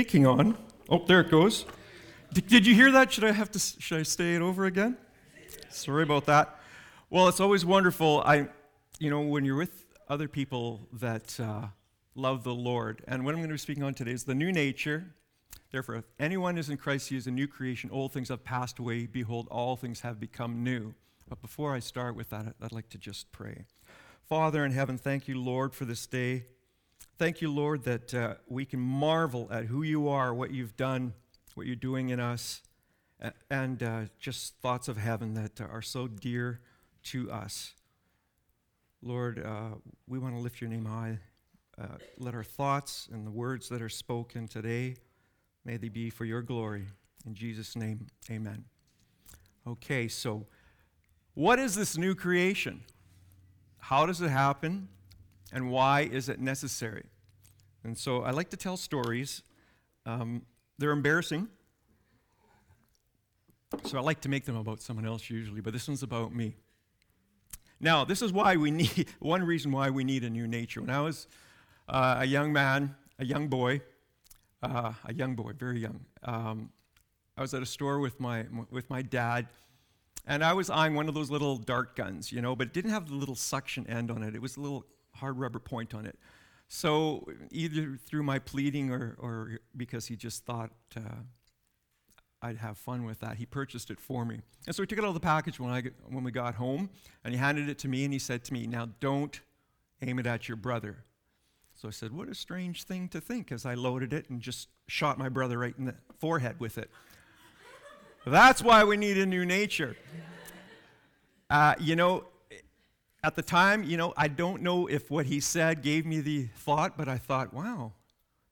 speaking on. Oh, there it goes. D- did you hear that? Should I have to? Should I say it over again? Sorry about that. Well, it's always wonderful. I, you know, when you're with other people that uh, love the Lord, and what I'm going to be speaking on today is the new nature. Therefore, if anyone is in Christ, he is a new creation. Old things have passed away. Behold, all things have become new. But before I start with that, I'd like to just pray. Father in heaven, thank you, Lord, for this day. Thank you, Lord, that uh, we can marvel at who you are, what you've done, what you're doing in us, and uh, just thoughts of heaven that are so dear to us. Lord, uh, we want to lift your name high. Uh, let our thoughts and the words that are spoken today, may they be for your glory. In Jesus' name, amen. Okay, so what is this new creation? How does it happen? And why is it necessary? And so I like to tell stories. Um, they're embarrassing. So I like to make them about someone else usually, but this one's about me. Now, this is why we need, one reason why we need a new nature. When I was uh, a young man, a young boy, uh, a young boy, very young, um, I was at a store with my, with my dad, and I was eyeing one of those little dart guns, you know, but it didn't have the little suction end on it. It was a little hard rubber point on it. So either through my pleading or, or because he just thought uh, I'd have fun with that, he purchased it for me. And so he took it out of the package when, I, when we got home, and he handed it to me, and he said to me, now don't aim it at your brother. So I said, what a strange thing to think as I loaded it and just shot my brother right in the forehead with it. That's why we need a new nature. Uh, you know, at the time, you know, I don't know if what he said gave me the thought, but I thought, wow,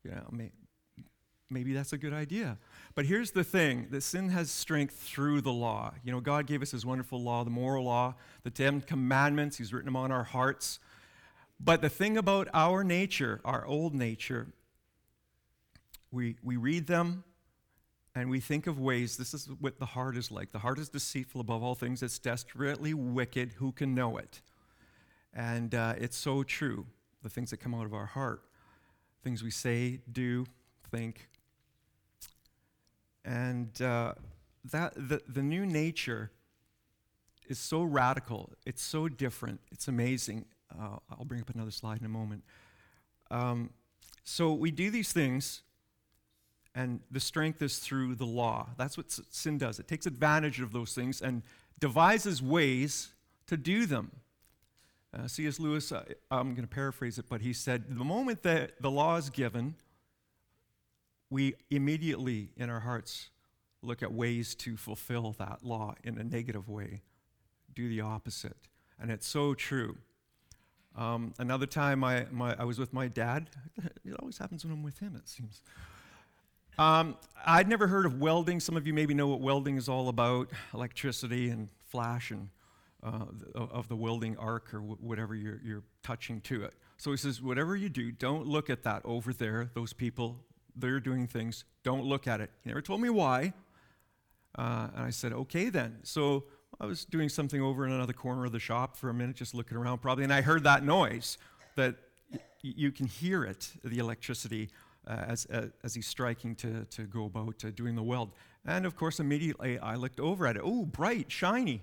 yeah, maybe that's a good idea. But here's the thing that sin has strength through the law. You know, God gave us his wonderful law, the moral law, the Ten Commandments, he's written them on our hearts. But the thing about our nature, our old nature, we, we read them and we think of ways, this is what the heart is like. The heart is deceitful above all things, it's desperately wicked. Who can know it? And uh, it's so true, the things that come out of our heart, things we say, do, think. And uh, that, the, the new nature is so radical, it's so different, it's amazing. Uh, I'll bring up another slide in a moment. Um, so we do these things, and the strength is through the law. That's what sin does. It takes advantage of those things and devises ways to do them. Uh, C.S. Lewis, uh, I'm going to paraphrase it, but he said, The moment that the law is given, we immediately in our hearts look at ways to fulfill that law in a negative way, do the opposite. And it's so true. Um, another time I, my, I was with my dad. It always happens when I'm with him, it seems. Um, I'd never heard of welding. Some of you maybe know what welding is all about electricity and flash and uh, of the welding arc or whatever you're, you're touching to it. So he says, whatever you do, don't look at that over there, those people, they're doing things, don't look at it. He never told me why. Uh, and I said, okay then. So I was doing something over in another corner of the shop for a minute, just looking around probably, and I heard that noise that y- you can hear it, the electricity, uh, as, uh, as he's striking to, to go about uh, doing the weld. And of course, immediately I looked over at it. Oh, bright, shiny.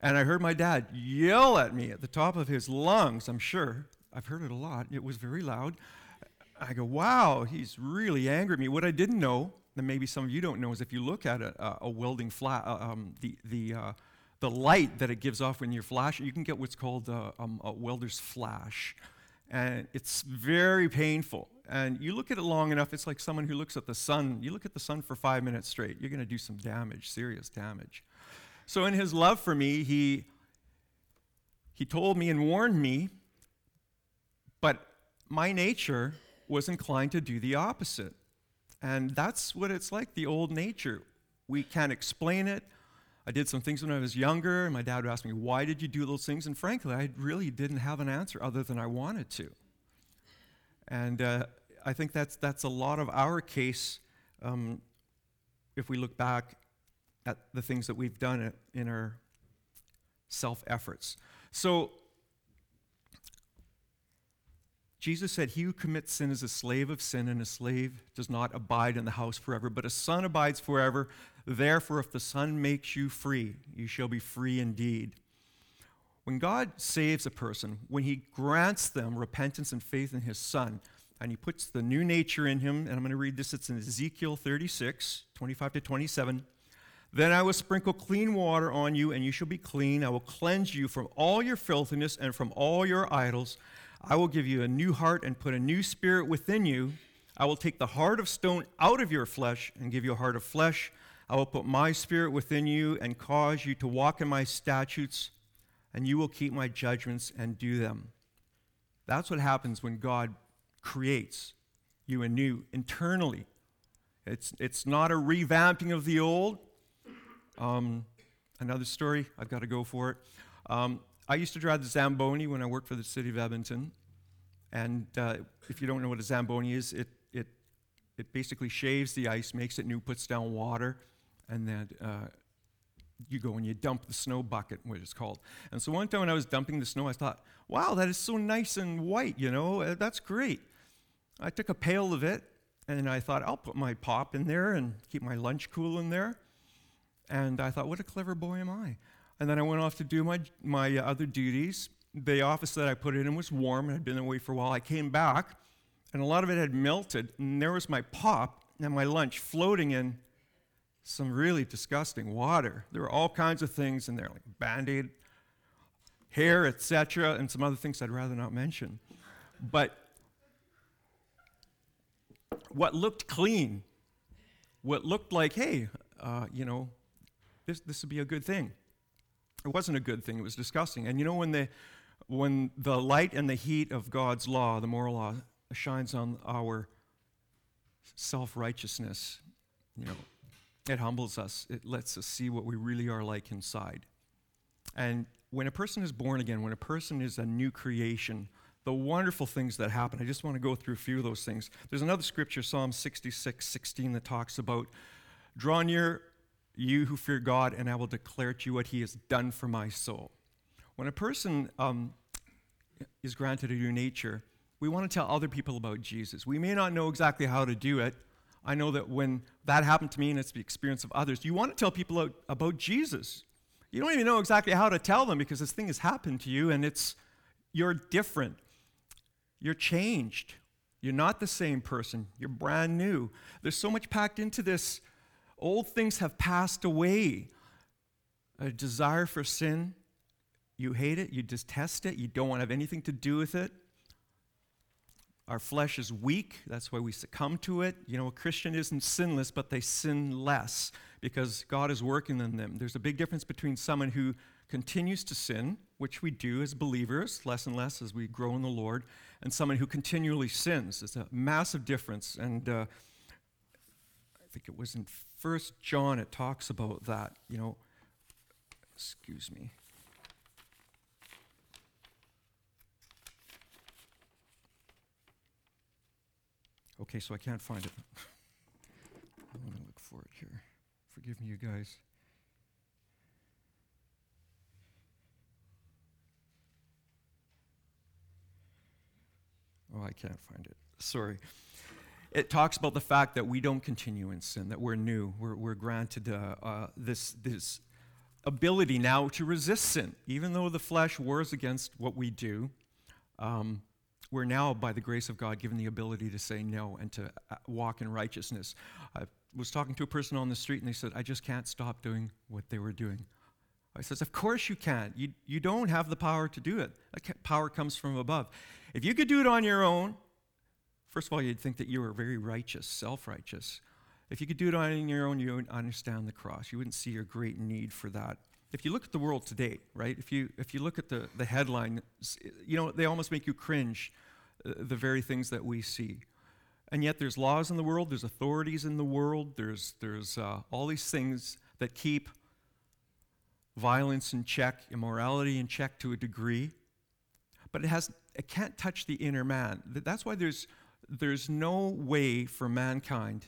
And I heard my dad yell at me at the top of his lungs, I'm sure. I've heard it a lot. It was very loud. I go, wow, he's really angry at me. What I didn't know, and maybe some of you don't know, is if you look at a, a welding flat, uh, um, the, the, uh, the light that it gives off when you're flashing, you can get what's called uh, um, a welder's flash. And it's very painful. And you look at it long enough, it's like someone who looks at the sun. You look at the sun for five minutes straight, you're going to do some damage, serious damage. So, in his love for me, he, he told me and warned me, but my nature was inclined to do the opposite. And that's what it's like, the old nature. We can't explain it. I did some things when I was younger, and my dad would ask me, Why did you do those things? And frankly, I really didn't have an answer other than I wanted to. And uh, I think that's, that's a lot of our case um, if we look back at the things that we've done in our self efforts. So, Jesus said, He who commits sin is a slave of sin, and a slave does not abide in the house forever, but a son abides forever. Therefore, if the Son makes you free, you shall be free indeed. When God saves a person, when He grants them repentance and faith in His Son, and He puts the new nature in Him, and I'm going to read this, it's in Ezekiel 36, 25 to 27. Then I will sprinkle clean water on you, and you shall be clean. I will cleanse you from all your filthiness and from all your idols. I will give you a new heart and put a new spirit within you. I will take the heart of stone out of your flesh and give you a heart of flesh. I will put my spirit within you and cause you to walk in my statutes and you will keep my judgments and do them. That's what happens when God creates you anew internally. It's, it's not a revamping of the old. Um, another story, I've got to go for it. Um, I used to drive the Zamboni when I worked for the city of Edmonton. And uh, if you don't know what a Zamboni is, it, it, it basically shaves the ice, makes it new, puts down water, and then uh, you go and you dump the snow bucket, what it's called. And so one time when I was dumping the snow, I thought, wow, that is so nice and white, you know, uh, that's great. I took a pail of it and I thought, I'll put my pop in there and keep my lunch cool in there. And I thought, what a clever boy am I. And then I went off to do my, my other duties. The office that I put it in was warm and had been away for a while. I came back and a lot of it had melted, and there was my pop and my lunch floating in some really disgusting water. There were all kinds of things in there, like band aid, hair, etc., and some other things I'd rather not mention. But what looked clean, what looked like, hey, uh, you know, this, this would be a good thing. It wasn't a good thing, it was disgusting. And you know, when the, when the light and the heat of God's law, the moral law, shines on our self righteousness, you know, it humbles us. It lets us see what we really are like inside. And when a person is born again, when a person is a new creation, the wonderful things that happen, I just want to go through a few of those things. There's another scripture, Psalm 66, 16, that talks about, Draw near, you who fear God, and I will declare to you what he has done for my soul. When a person um, is granted a new nature, we want to tell other people about Jesus. We may not know exactly how to do it, I know that when that happened to me and it's the experience of others, you want to tell people about Jesus. You don't even know exactly how to tell them because this thing has happened to you and it's you're different. You're changed. You're not the same person. You're brand new. There's so much packed into this. Old things have passed away. A desire for sin, you hate it, you detest it, you don't want to have anything to do with it. Our flesh is weak. That's why we succumb to it. You know, a Christian isn't sinless, but they sin less because God is working in them. There's a big difference between someone who continues to sin, which we do as believers, less and less as we grow in the Lord, and someone who continually sins. It's a massive difference. And uh, I think it was in First John it talks about that. You know, excuse me. Okay, so I can't find it. I'm going to look for it here. Forgive me, you guys. Oh, I can't find it. Sorry. It talks about the fact that we don't continue in sin, that we're new. We're, we're granted uh, uh, this, this ability now to resist sin. Even though the flesh wars against what we do, um, we're now, by the grace of God, given the ability to say no and to uh, walk in righteousness. I was talking to a person on the street and they said, I just can't stop doing what they were doing. I says, Of course you can't. You, you don't have the power to do it. That power comes from above. If you could do it on your own, first of all, you'd think that you were very righteous, self righteous. If you could do it on your own, you wouldn't understand the cross. You wouldn't see your great need for that. If you look at the world today, right, if you, if you look at the, the headline, you know, they almost make you cringe, uh, the very things that we see. And yet there's laws in the world, there's authorities in the world, there's, there's uh, all these things that keep violence in check, immorality in check to a degree. But it, has, it can't touch the inner man. That's why there's, there's no way for mankind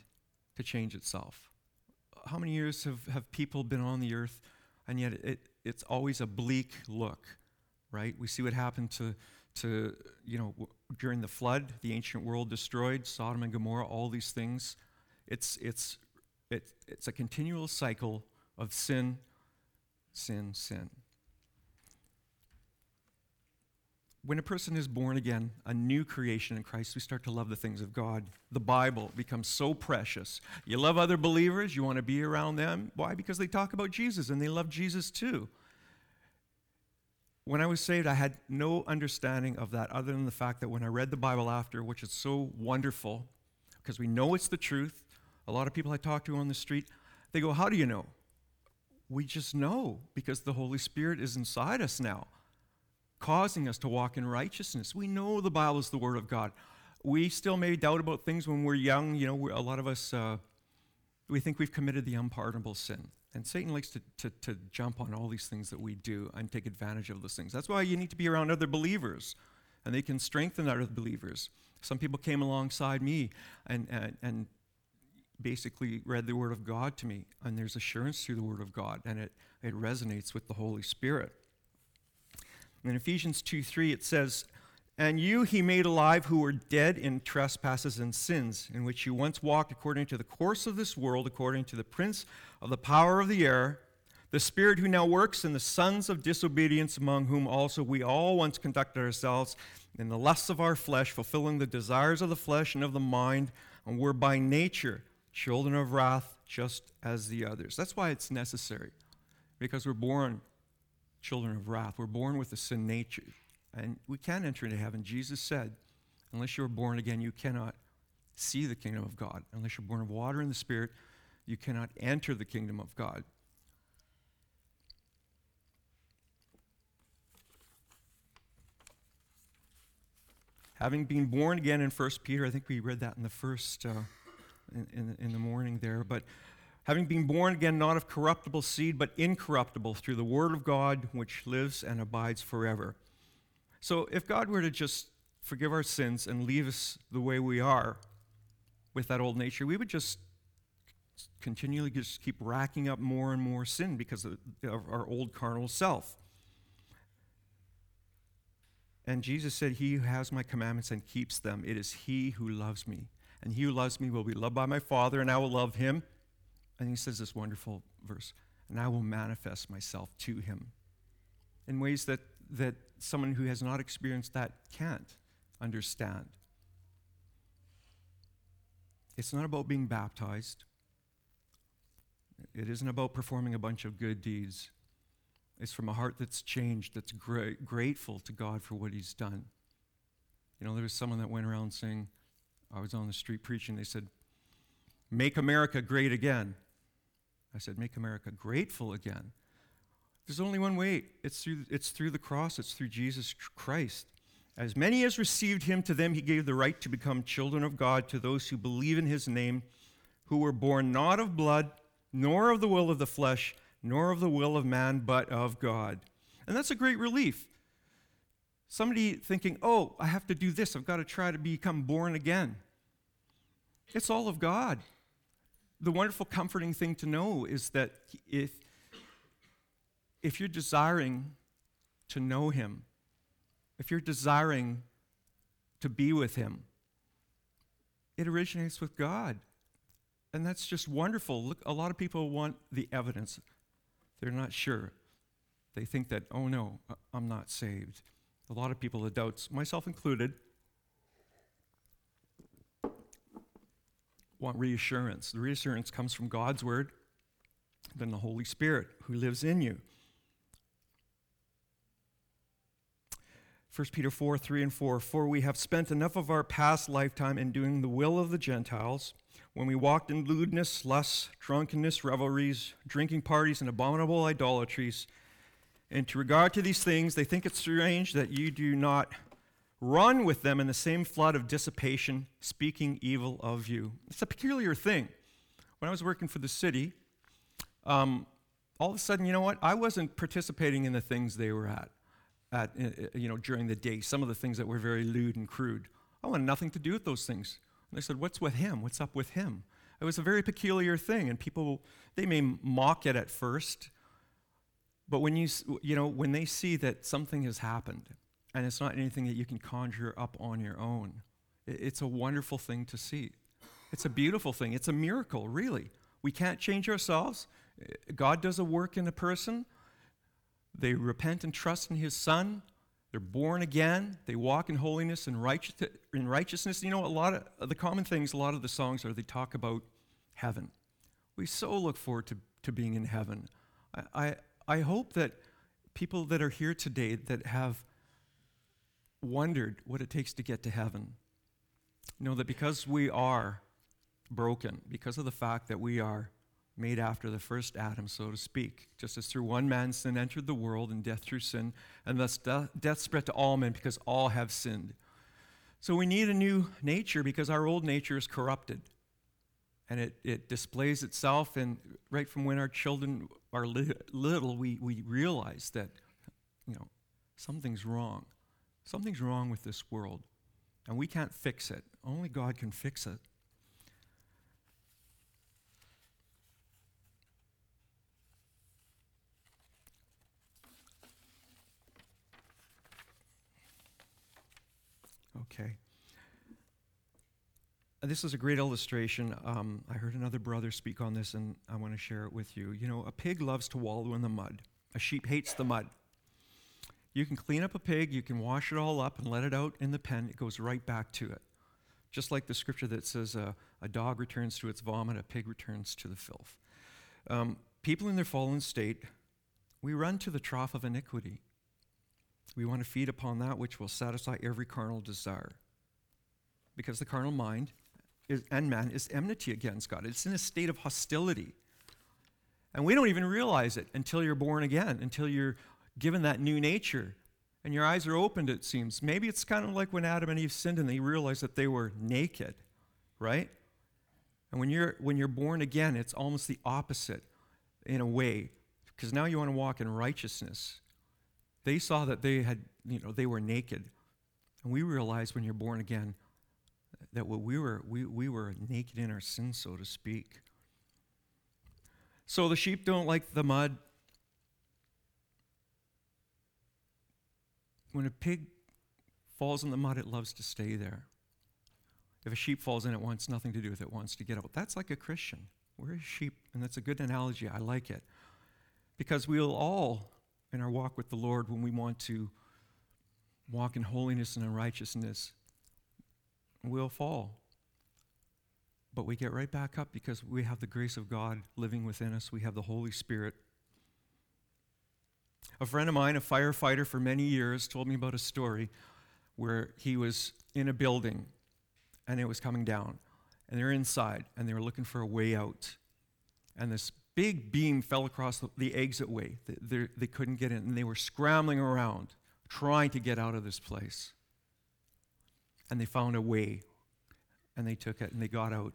to change itself. How many years have, have people been on the earth, and yet it, it's always a bleak look? right? We see what happened to, to you know, during the flood, the ancient world destroyed, Sodom and Gomorrah, all these things. It's, it's, it, it's a continual cycle of sin, sin, sin. When a person is born again, a new creation in Christ, we start to love the things of God. The Bible becomes so precious. You love other believers, you want to be around them. Why? Because they talk about Jesus and they love Jesus too. When I was saved, I had no understanding of that other than the fact that when I read the Bible after, which is so wonderful, because we know it's the truth. A lot of people I talk to on the street, they go, How do you know? We just know because the Holy Spirit is inside us now causing us to walk in righteousness. We know the Bible is the Word of God. We still may doubt about things when we're young. You know, a lot of us, uh, we think we've committed the unpardonable sin. And Satan likes to, to, to jump on all these things that we do and take advantage of those things. That's why you need to be around other believers, and they can strengthen other believers. Some people came alongside me and, and, and basically read the Word of God to me, and there's assurance through the Word of God, and it, it resonates with the Holy Spirit. In Ephesians 2 3, it says, And you he made alive who were dead in trespasses and sins, in which you once walked according to the course of this world, according to the prince of the power of the air, the spirit who now works in the sons of disobedience, among whom also we all once conducted ourselves in the lusts of our flesh, fulfilling the desires of the flesh and of the mind, and were by nature children of wrath, just as the others. That's why it's necessary, because we're born children of wrath. We're born with a sin nature, and we can't enter into heaven. Jesus said, unless you're born again, you cannot see the kingdom of God. Unless you're born of water and the Spirit, you cannot enter the kingdom of God. Having been born again in 1 Peter, I think we read that in the first, uh, in, in, in the morning there, but having been born again not of corruptible seed, but incorruptible through the Word of God, which lives and abides forever. So if God were to just forgive our sins and leave us the way we are with that old nature, we would just continually just keep racking up more and more sin because of our old carnal self. And Jesus said, He who has my commandments and keeps them, it is he who loves me. And he who loves me will be loved by my Father, and I will love him and he says this wonderful verse, and I will manifest myself to him in ways that, that someone who has not experienced that can't understand. It's not about being baptized. It isn't about performing a bunch of good deeds. It's from a heart that's changed, that's gra- grateful to God for what He's done. You know, there was someone that went around saying, I was on the street preaching, they said, Make America great again. I said, Make America grateful again. There's only one way it's through, it's through the cross, it's through Jesus Christ. As many as received him, to them he gave the right to become children of God, to those who believe in his name, who were born not of blood, nor of the will of the flesh, nor of the will of man, but of God. And that's a great relief. Somebody thinking, oh, I have to do this, I've got to try to become born again. It's all of God the wonderful, comforting thing to know is that if, if you're desiring to know Him, if you're desiring to be with Him, it originates with God. And that's just wonderful. Look, a lot of people want the evidence. They're not sure. They think that, oh no, I'm not saved. A lot of people have doubts, myself included, want reassurance. The reassurance comes from God's word, then the Holy Spirit who lives in you. 1 Peter 4 3 and 4 For we have spent enough of our past lifetime in doing the will of the Gentiles, when we walked in lewdness, lusts, drunkenness, revelries, drinking parties, and abominable idolatries. And to regard to these things, they think it strange that you do not run with them in the same flood of dissipation, speaking evil of you. It's a peculiar thing. When I was working for the city, um, all of a sudden, you know what? I wasn't participating in the things they were at, at uh, uh, you know, during the day. Some of the things that were very lewd and crude. I wanted nothing to do with those things. And they said, "What's with him? What's up with him?" It was a very peculiar thing, and people they may mock it at first, But when you, you know, when they see that something has happened and it's not anything that you can conjure up on your own, it's a wonderful thing to see. It's a beautiful thing. It's a miracle, really. We can't change ourselves. God does a work in a person. They repent and trust in His Son. They're born again. They walk in holiness and righteous, in righteousness. You know, a lot of the common things, a lot of the songs are they talk about heaven. We so look forward to, to being in heaven. I, I, I hope that people that are here today that have wondered what it takes to get to heaven know that because we are broken, because of the fact that we are made after the first Adam, so to speak. Just as through one man sin entered the world, and death through sin, and thus death spread to all men because all have sinned. So we need a new nature because our old nature is corrupted. And it, it displays itself, and right from when our children are li- little, we, we realize that, you know, something's wrong. Something's wrong with this world. And we can't fix it. Only God can fix it. Okay. This is a great illustration. Um, I heard another brother speak on this, and I want to share it with you. You know, a pig loves to wallow in the mud, a sheep hates the mud. You can clean up a pig, you can wash it all up and let it out in the pen, it goes right back to it. Just like the scripture that says uh, a dog returns to its vomit, a pig returns to the filth. Um, people in their fallen state, we run to the trough of iniquity. We want to feed upon that which will satisfy every carnal desire. Because the carnal mind is, and man is enmity against God, it's in a state of hostility. And we don't even realize it until you're born again, until you're given that new nature and your eyes are opened, it seems. Maybe it's kind of like when Adam and Eve sinned and they realized that they were naked, right? And when you're, when you're born again, it's almost the opposite in a way, because now you want to walk in righteousness. They saw that they had, you know, they were naked. And we realize when you're born again that what we were, we, we were naked in our sins, so to speak. So the sheep don't like the mud. When a pig falls in the mud, it loves to stay there. If a sheep falls in, it wants nothing to do with it, it wants to get out. That's like a Christian. We're a sheep, and that's a good analogy. I like it. Because we'll all in our walk with the Lord when we want to walk in holiness and in righteousness, we'll fall. But we get right back up because we have the grace of God living within us. We have the Holy Spirit. A friend of mine, a firefighter for many years, told me about a story where he was in a building and it was coming down. And they're inside and they were looking for a way out. And this big beam fell across the, exit way. They, they, they couldn't get in, and they were scrambling around trying to get out of this place. And they found a way, and they took it, and they got out.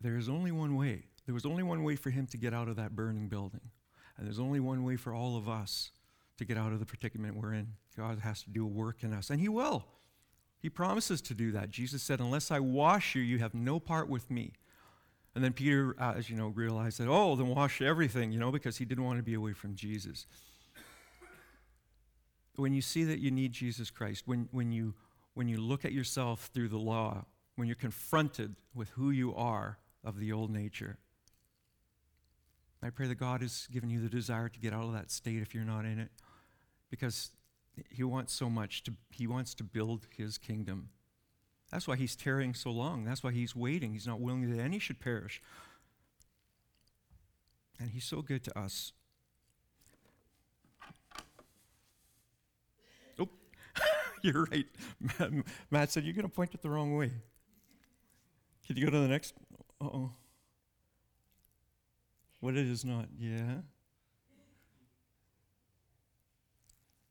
There is only one way. There was only one way for him to get out of that burning building. And there's only one way for all of us to get out of the predicament we're in. God has to do a work in us, and He will. He promises to do that. Jesus said, Unless I wash you, you have no part with me. And then Peter, uh, as you know, realized that, oh, then wash everything, you know, because he didn't want to be away from Jesus. When you see that you need Jesus Christ, when, when, you, when you look at yourself through the law, when you're confronted with who you are of the old nature, I pray that God has given you the desire to get out of that state if you're not in it, because He wants so much to, He wants to build His kingdom. That's why he's tarrying so long. That's why he's waiting. He's not willing that any should perish. And he's so good to us. Oh, you're right. Matt said, You're going to point it the wrong way. Can you go to the next? Oh. What it is not? Yeah.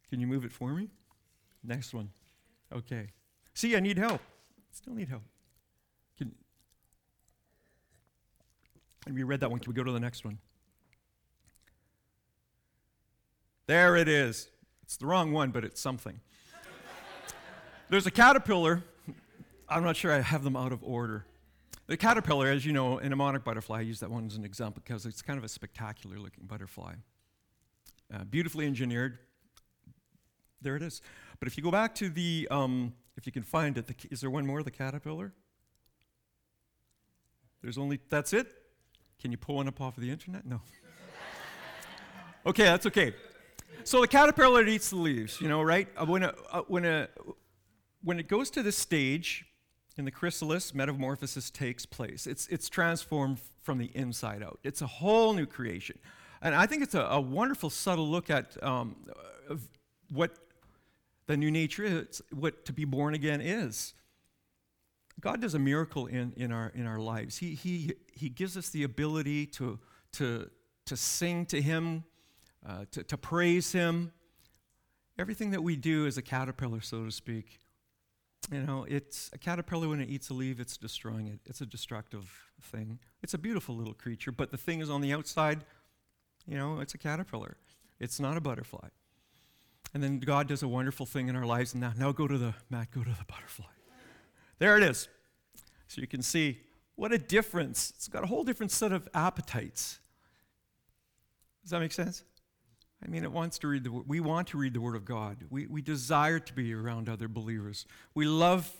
Can you move it for me? Next one. Okay. See, I need help. Still need help. Can, and we read that one. Can we go to the next one? There it is. It's the wrong one, but it's something. There's a caterpillar. I'm not sure I have them out of order. The caterpillar, as you know, in a monarch butterfly, I use that one as an example because it's kind of a spectacular looking butterfly. Uh, beautifully engineered. There it is. But if you go back to the, um, if you can find it, the, is there one more, the caterpillar? There's only, that's it? Can you pull one up off of the internet? No. okay, that's okay. So the caterpillar eats the leaves, you know, right? Uh, when, a, uh, when, a, when it goes to this stage in the chrysalis, metamorphosis takes place. It's, it's transformed from the inside out. It's a whole new creation. And I think it's a, a wonderful, subtle look at um, what the new nature is, what to be born again is. God does a miracle in, in, our, in our lives. He, he, he gives us the ability to, to, to sing to Him, uh, to, to praise Him. Everything that we do is a caterpillar, so to speak. You know, it's a caterpillar when it eats a leaf, it's destroying it. It's a destructive thing. It's a beautiful little creature, but the thing is on the outside, you know, it's a caterpillar. It's not a butterfly. And then God does a wonderful thing in our lives. Now, now go to the, Matt, go to the butterfly. There it is. So you can see what a difference. It's got a whole different set of appetites. Does that make sense? I mean, it wants to read the we want to read the Word of God. We, we desire to be around other believers. We love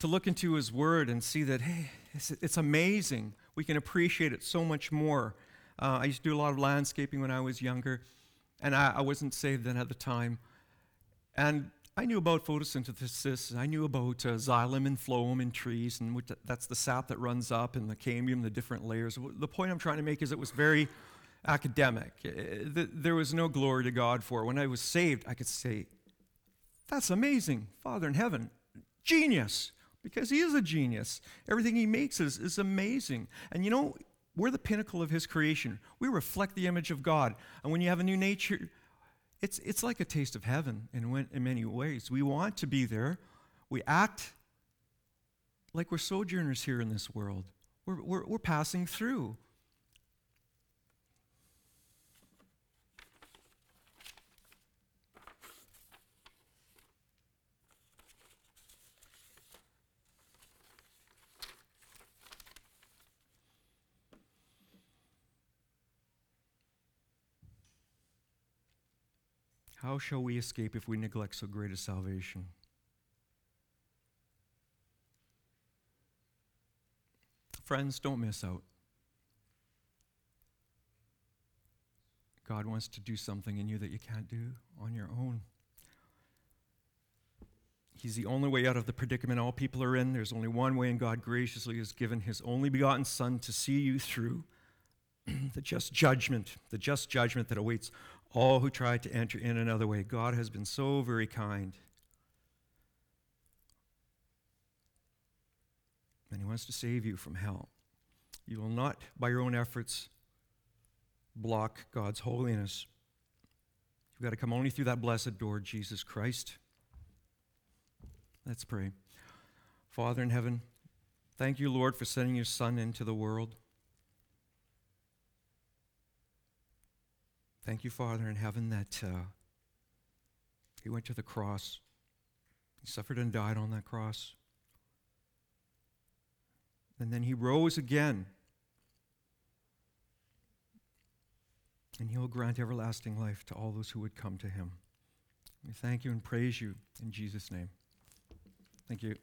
to look into His Word and see that, hey, it's, it's amazing. We can appreciate it so much more. Uh, I used to do a lot of landscaping when I was younger, and I, I wasn't saved then at the time. And I knew about photosynthesis. I knew about uh, xylem and phloem in trees, and that's the sap that runs up, and the cambium, the different layers. The point I'm trying to make is it was very academic. Uh, there was no glory to God for. When I was saved, I could say, That's amazing. Father in heaven, genius, because He is a genius. Everything He makes is, is amazing. And you know, we're the pinnacle of His creation. We reflect the image of God. And when you have a new nature, it's, it's like a taste of heaven in, in many ways. We want to be there. We act like we're sojourners here in this world. We're, we're, we're passing through. How shall we escape if we neglect so great a salvation? Friends, don't miss out. God wants to do something in you that you can't do on your own. He's the only way out of the predicament all people are in. There's only one way, and God graciously has given His only begotten Son to see you through the just judgment, the just judgment that awaits all who try to enter in another way. God has been so very kind. And He wants to save you from hell. You will not, by your own efforts, block God's holiness. You've got to come only through that blessed door, Jesus Christ. Let's pray. Father in heaven, thank you, Lord, for sending your Son into the world. Thank you, Father in heaven, that uh, He went to the cross. He suffered and died on that cross. And then He rose again. And He will grant everlasting life to all those who would come to Him. We thank you and praise you in Jesus' name. Thank you.